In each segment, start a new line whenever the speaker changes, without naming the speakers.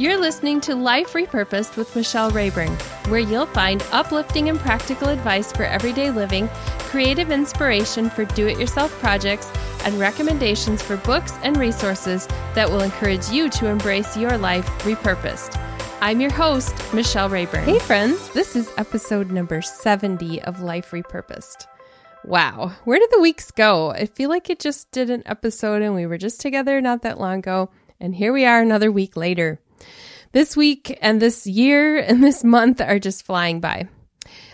You're listening to Life Repurposed with Michelle Rayburn, where you'll find uplifting and practical advice for everyday living, creative inspiration for do it yourself projects, and recommendations for books and resources that will encourage you to embrace your life repurposed. I'm your host, Michelle Rayburn. Hey, friends, this is episode number 70 of Life Repurposed. Wow, where did the weeks go? I feel like it just did an episode and we were just together not that long ago, and here we are another week later. This week and this year and this month are just flying by.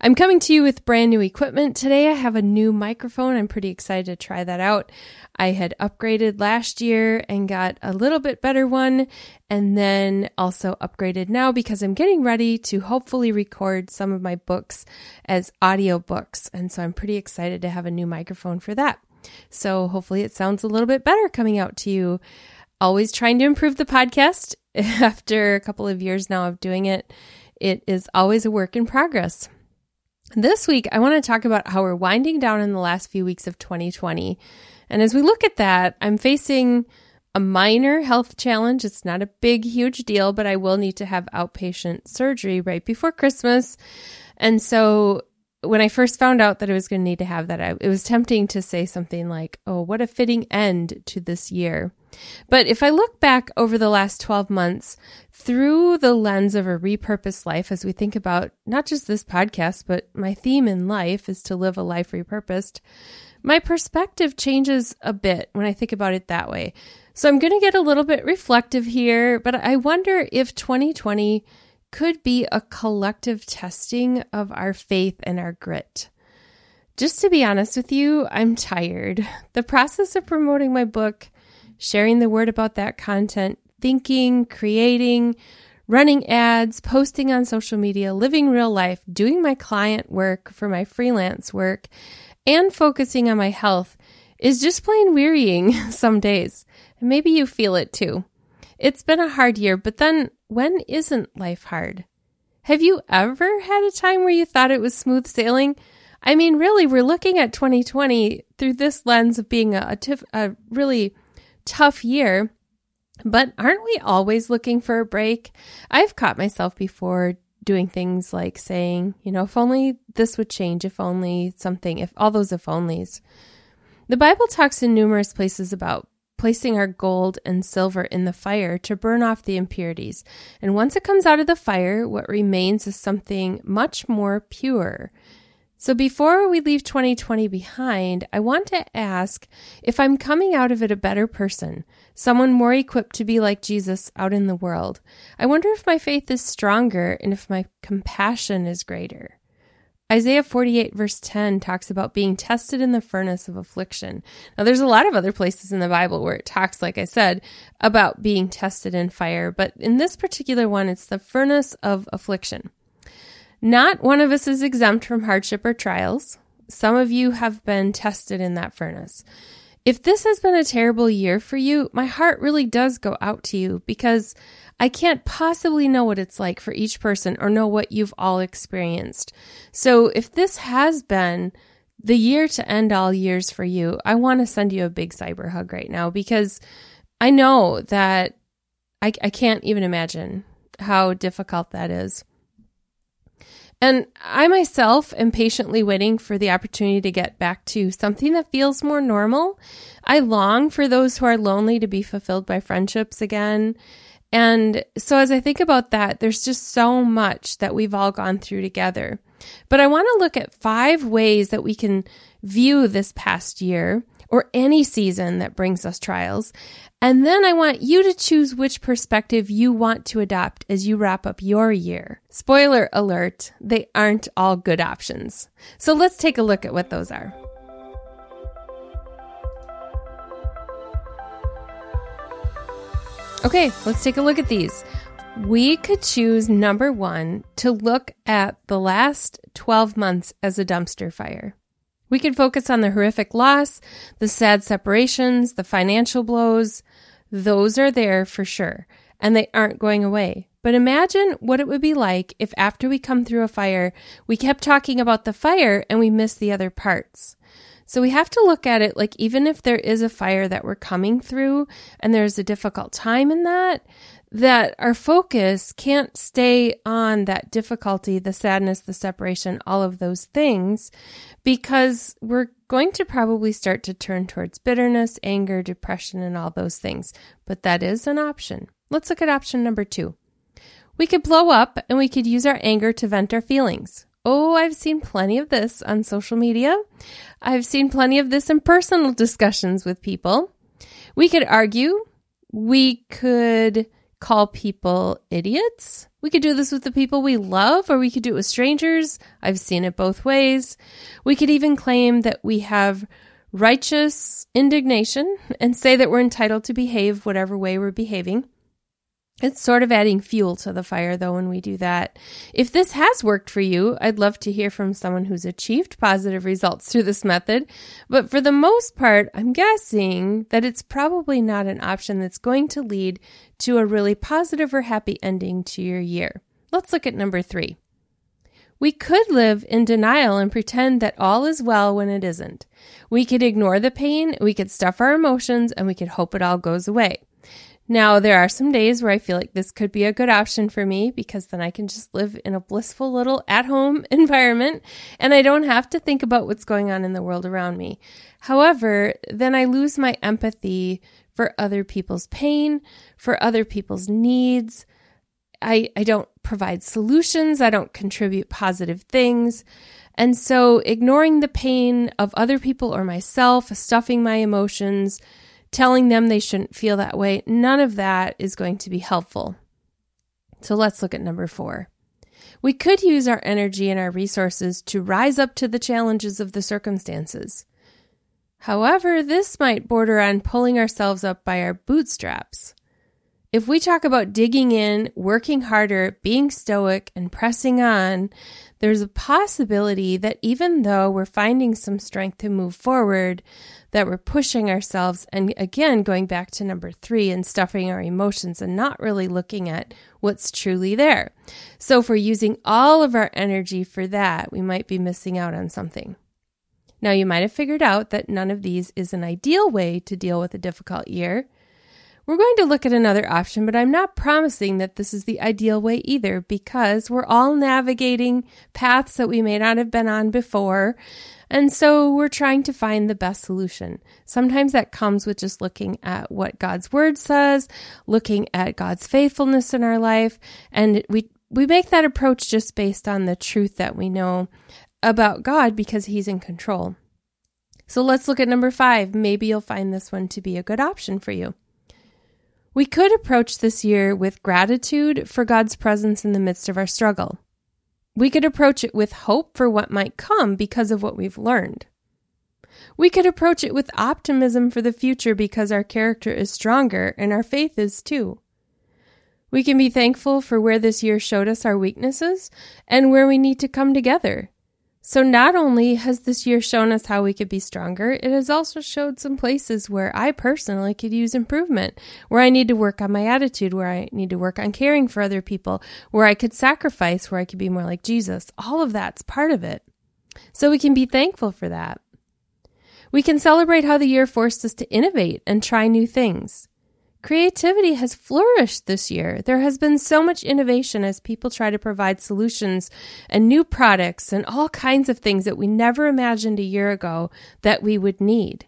I'm coming to you with brand new equipment. Today I have a new microphone. I'm pretty excited to try that out. I had upgraded last year and got a little bit better one, and then also upgraded now because I'm getting ready to hopefully record some of my books as audiobooks. And so I'm pretty excited to have a new microphone for that. So hopefully it sounds a little bit better coming out to you. Always trying to improve the podcast after a couple of years now of doing it, it is always a work in progress. This week, I want to talk about how we're winding down in the last few weeks of 2020. And as we look at that, I'm facing a minor health challenge. It's not a big, huge deal, but I will need to have outpatient surgery right before Christmas. And so when I first found out that I was going to need to have that, I, it was tempting to say something like, oh, what a fitting end to this year. But if I look back over the last 12 months through the lens of a repurposed life, as we think about not just this podcast, but my theme in life is to live a life repurposed, my perspective changes a bit when I think about it that way. So I'm going to get a little bit reflective here, but I wonder if 2020 could be a collective testing of our faith and our grit. Just to be honest with you, I'm tired. The process of promoting my book sharing the word about that content, thinking, creating, running ads, posting on social media, living real life, doing my client work for my freelance work, and focusing on my health is just plain wearying some days. And maybe you feel it too. It's been a hard year, but then when isn't life hard? Have you ever had a time where you thought it was smooth sailing? I mean, really, we're looking at 2020 through this lens of being a, a, tif- a really tough year. But aren't we always looking for a break? I've caught myself before doing things like saying, you know, if only this would change, if only something, if all those if onlys. The Bible talks in numerous places about placing our gold and silver in the fire to burn off the impurities. And once it comes out of the fire, what remains is something much more pure. So before we leave 2020 behind, I want to ask if I'm coming out of it a better person, someone more equipped to be like Jesus out in the world. I wonder if my faith is stronger and if my compassion is greater. Isaiah 48 verse 10 talks about being tested in the furnace of affliction. Now there's a lot of other places in the Bible where it talks, like I said, about being tested in fire, but in this particular one, it's the furnace of affliction. Not one of us is exempt from hardship or trials. Some of you have been tested in that furnace. If this has been a terrible year for you, my heart really does go out to you because I can't possibly know what it's like for each person or know what you've all experienced. So if this has been the year to end all years for you, I want to send you a big cyber hug right now because I know that I, I can't even imagine how difficult that is. And I myself am patiently waiting for the opportunity to get back to something that feels more normal. I long for those who are lonely to be fulfilled by friendships again. And so as I think about that, there's just so much that we've all gone through together. But I want to look at five ways that we can view this past year or any season that brings us trials. And then I want you to choose which perspective you want to adopt as you wrap up your year. Spoiler alert, they aren't all good options. So let's take a look at what those are. Okay, let's take a look at these. We could choose number one to look at the last 12 months as a dumpster fire. We could focus on the horrific loss, the sad separations, the financial blows. Those are there for sure, and they aren't going away. But imagine what it would be like if after we come through a fire, we kept talking about the fire and we missed the other parts. So we have to look at it like even if there is a fire that we're coming through and there's a difficult time in that, that our focus can't stay on that difficulty, the sadness, the separation, all of those things, because we're going to probably start to turn towards bitterness, anger, depression, and all those things. But that is an option. Let's look at option number two. We could blow up and we could use our anger to vent our feelings. Oh, I've seen plenty of this on social media. I've seen plenty of this in personal discussions with people. We could argue. We could call people idiots. We could do this with the people we love, or we could do it with strangers. I've seen it both ways. We could even claim that we have righteous indignation and say that we're entitled to behave whatever way we're behaving. It's sort of adding fuel to the fire, though, when we do that. If this has worked for you, I'd love to hear from someone who's achieved positive results through this method. But for the most part, I'm guessing that it's probably not an option that's going to lead to a really positive or happy ending to your year. Let's look at number three. We could live in denial and pretend that all is well when it isn't. We could ignore the pain, we could stuff our emotions, and we could hope it all goes away. Now, there are some days where I feel like this could be a good option for me because then I can just live in a blissful little at home environment and I don't have to think about what's going on in the world around me. However, then I lose my empathy for other people's pain, for other people's needs. I, I don't provide solutions. I don't contribute positive things. And so ignoring the pain of other people or myself, stuffing my emotions, telling them they shouldn't feel that way, none of that is going to be helpful. So let's look at number four. We could use our energy and our resources to rise up to the challenges of the circumstances. However, this might border on pulling ourselves up by our bootstraps. If we talk about digging in, working harder, being stoic, and pressing on, there's a possibility that even though we're finding some strength to move forward, that we're pushing ourselves and again going back to number 3 and stuffing our emotions and not really looking at what's truly there. So if we're using all of our energy for that, we might be missing out on something. Now you might have figured out that none of these is an ideal way to deal with a difficult year. We're going to look at another option, but I'm not promising that this is the ideal way either because we're all navigating paths that we may not have been on before. And so we're trying to find the best solution. Sometimes that comes with just looking at what God's word says, looking at God's faithfulness in our life, and we we make that approach just based on the truth that we know about God because he's in control. So let's look at number 5. Maybe you'll find this one to be a good option for you. We could approach this year with gratitude for God's presence in the midst of our struggle. We could approach it with hope for what might come because of what we've learned. We could approach it with optimism for the future because our character is stronger and our faith is too. We can be thankful for where this year showed us our weaknesses and where we need to come together so, not only has this year shown us how we could be stronger, it has also showed some places where I personally could use improvement, where I need to work on my attitude, where I need to work on caring for other people, where I could sacrifice, where I could be more like Jesus. All of that's part of it. So, we can be thankful for that. We can celebrate how the year forced us to innovate and try new things. Creativity has flourished this year. There has been so much innovation as people try to provide solutions and new products and all kinds of things that we never imagined a year ago that we would need.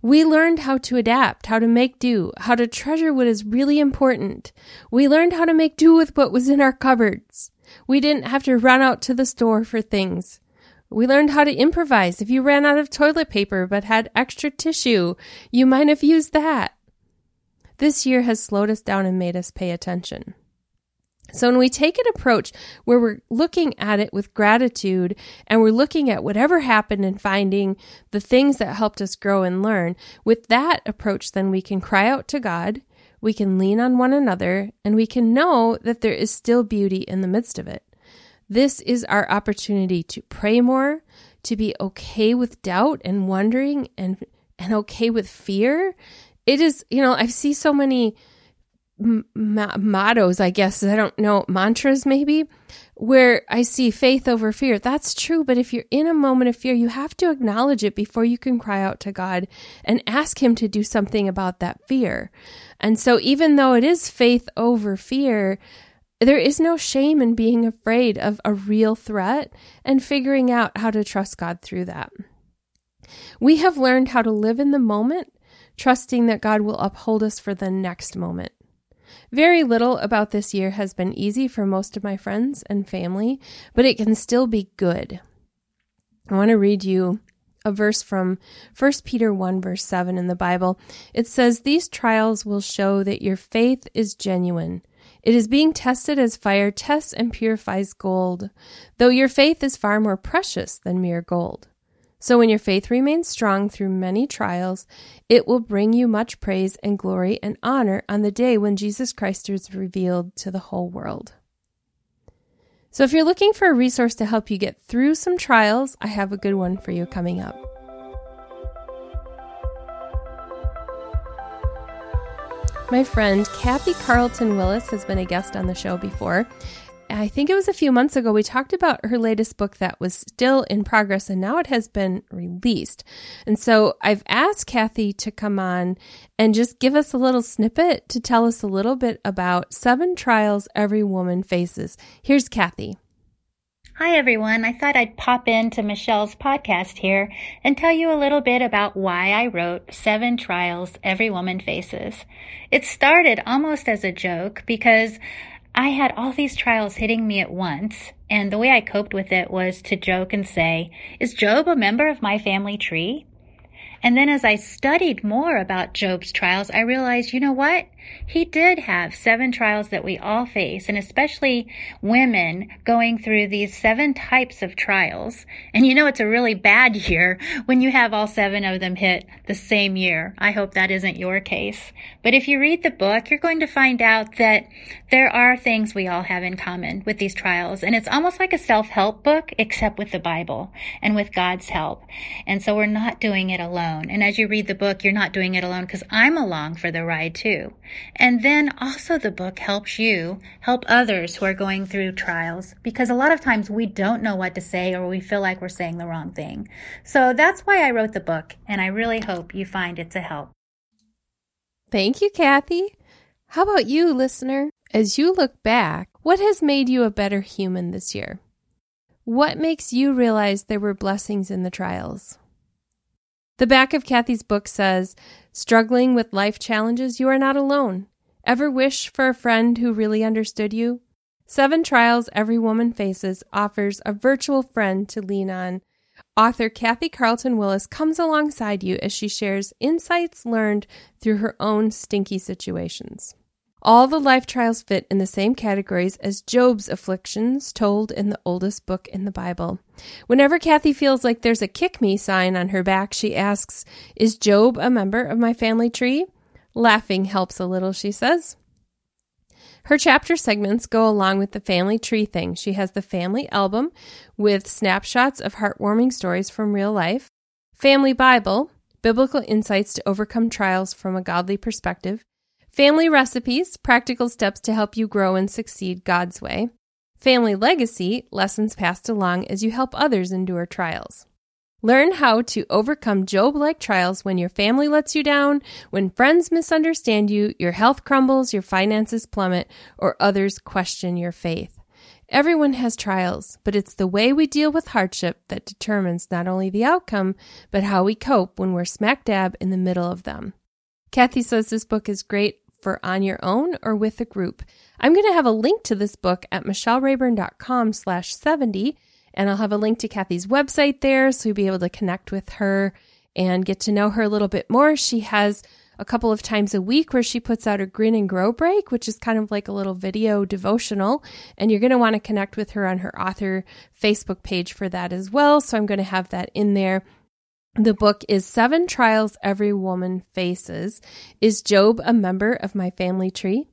We learned how to adapt, how to make do, how to treasure what is really important. We learned how to make do with what was in our cupboards. We didn't have to run out to the store for things. We learned how to improvise. If you ran out of toilet paper but had extra tissue, you might have used that. This year has slowed us down and made us pay attention. So, when we take an approach where we're looking at it with gratitude and we're looking at whatever happened and finding the things that helped us grow and learn, with that approach, then we can cry out to God, we can lean on one another, and we can know that there is still beauty in the midst of it. This is our opportunity to pray more, to be okay with doubt and wondering and, and okay with fear it is, you know, I see so many m- mottos, I guess. I don't know, mantras maybe, where I see faith over fear. That's true. But if you're in a moment of fear, you have to acknowledge it before you can cry out to God and ask Him to do something about that fear. And so, even though it is faith over fear, there is no shame in being afraid of a real threat and figuring out how to trust God through that. We have learned how to live in the moment, trusting that God will uphold us for the next moment. Very little about this year has been easy for most of my friends and family, but it can still be good. I want to read you a verse from 1 Peter 1, verse 7 in the Bible. It says, These trials will show that your faith is genuine. It is being tested as fire tests and purifies gold, though your faith is far more precious than mere gold. So when your faith remains strong through many trials, it will bring you much praise and glory and honor on the day when Jesus Christ is revealed to the whole world. So if you're looking for a resource to help you get through some trials, I have a good one for you coming up. My friend Kathy Carlton Willis has been a guest on the show before, I think it was a few months ago, we talked about her latest book that was still in progress and now it has been released. And so I've asked Kathy to come on and just give us a little snippet to tell us a little bit about seven trials every woman faces. Here's Kathy.
Hi, everyone. I thought I'd pop into Michelle's podcast here and tell you a little bit about why I wrote Seven Trials Every Woman Faces. It started almost as a joke because I had all these trials hitting me at once, and the way I coped with it was to joke and say, Is Job a member of my family tree? And then as I studied more about Job's trials, I realized, you know what? He did have seven trials that we all face, and especially women going through these seven types of trials. And you know, it's a really bad year when you have all seven of them hit the same year. I hope that isn't your case. But if you read the book, you're going to find out that there are things we all have in common with these trials. And it's almost like a self-help book, except with the Bible and with God's help. And so we're not doing it alone. And as you read the book, you're not doing it alone because I'm along for the ride too. And then also the book helps you help others who are going through trials because a lot of times we don't know what to say or we feel like we're saying the wrong thing. So that's why I wrote the book and I really hope you find it to help.
Thank you, Kathy. How about you, listener? As you look back, what has made you a better human this year? What makes you realize there were blessings in the trials? The back of Kathy's book says, Struggling with life challenges, you are not alone. Ever wish for a friend who really understood you? Seven Trials Every Woman Faces offers a virtual friend to lean on. Author Kathy Carlton Willis comes alongside you as she shares insights learned through her own stinky situations. All the life trials fit in the same categories as Job's afflictions told in the oldest book in the Bible. Whenever Kathy feels like there's a kick me sign on her back, she asks, Is Job a member of my family tree? Laughing helps a little, she says. Her chapter segments go along with the family tree thing. She has the family album with snapshots of heartwarming stories from real life, family Bible, biblical insights to overcome trials from a godly perspective, Family recipes, practical steps to help you grow and succeed God's way. Family legacy, lessons passed along as you help others endure trials. Learn how to overcome Job like trials when your family lets you down, when friends misunderstand you, your health crumbles, your finances plummet, or others question your faith. Everyone has trials, but it's the way we deal with hardship that determines not only the outcome, but how we cope when we're smack dab in the middle of them. Kathy says this book is great for on your own or with a group. I'm going to have a link to this book at michellerayburn.com slash 70, and I'll have a link to Kathy's website there so you'll be able to connect with her and get to know her a little bit more. She has a couple of times a week where she puts out a grin and grow break, which is kind of like a little video devotional. And you're going to want to connect with her on her author Facebook page for that as well. So I'm going to have that in there. The book is Seven Trials Every Woman Faces. Is Job a member of my family tree?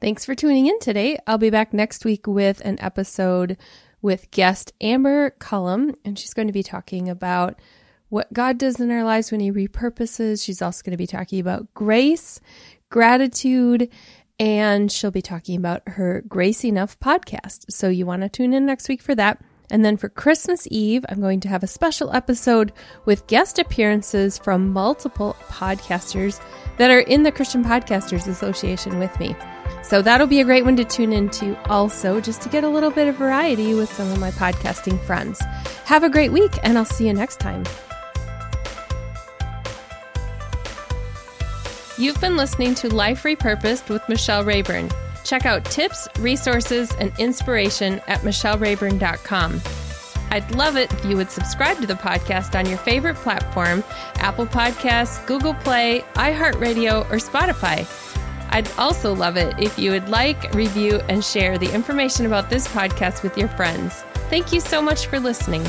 Thanks for tuning in today. I'll be back next week with an episode with guest Amber Cullum, and she's going to be talking about what God does in our lives when He repurposes. She's also going to be talking about grace, gratitude, and she'll be talking about her Grace Enough podcast. So you want to tune in next week for that. And then for Christmas Eve, I'm going to have a special episode with guest appearances from multiple podcasters that are in the Christian Podcasters Association with me. So that'll be a great one to tune into also, just to get a little bit of variety with some of my podcasting friends. Have a great week, and I'll see you next time. You've been listening to Life Repurposed with Michelle Rayburn. Check out tips, resources, and inspiration at michellerayburn.com. I'd love it if you would subscribe to the podcast on your favorite platform Apple Podcasts, Google Play, iHeartRadio, or Spotify. I'd also love it if you would like, review, and share the information about this podcast with your friends. Thank you so much for listening.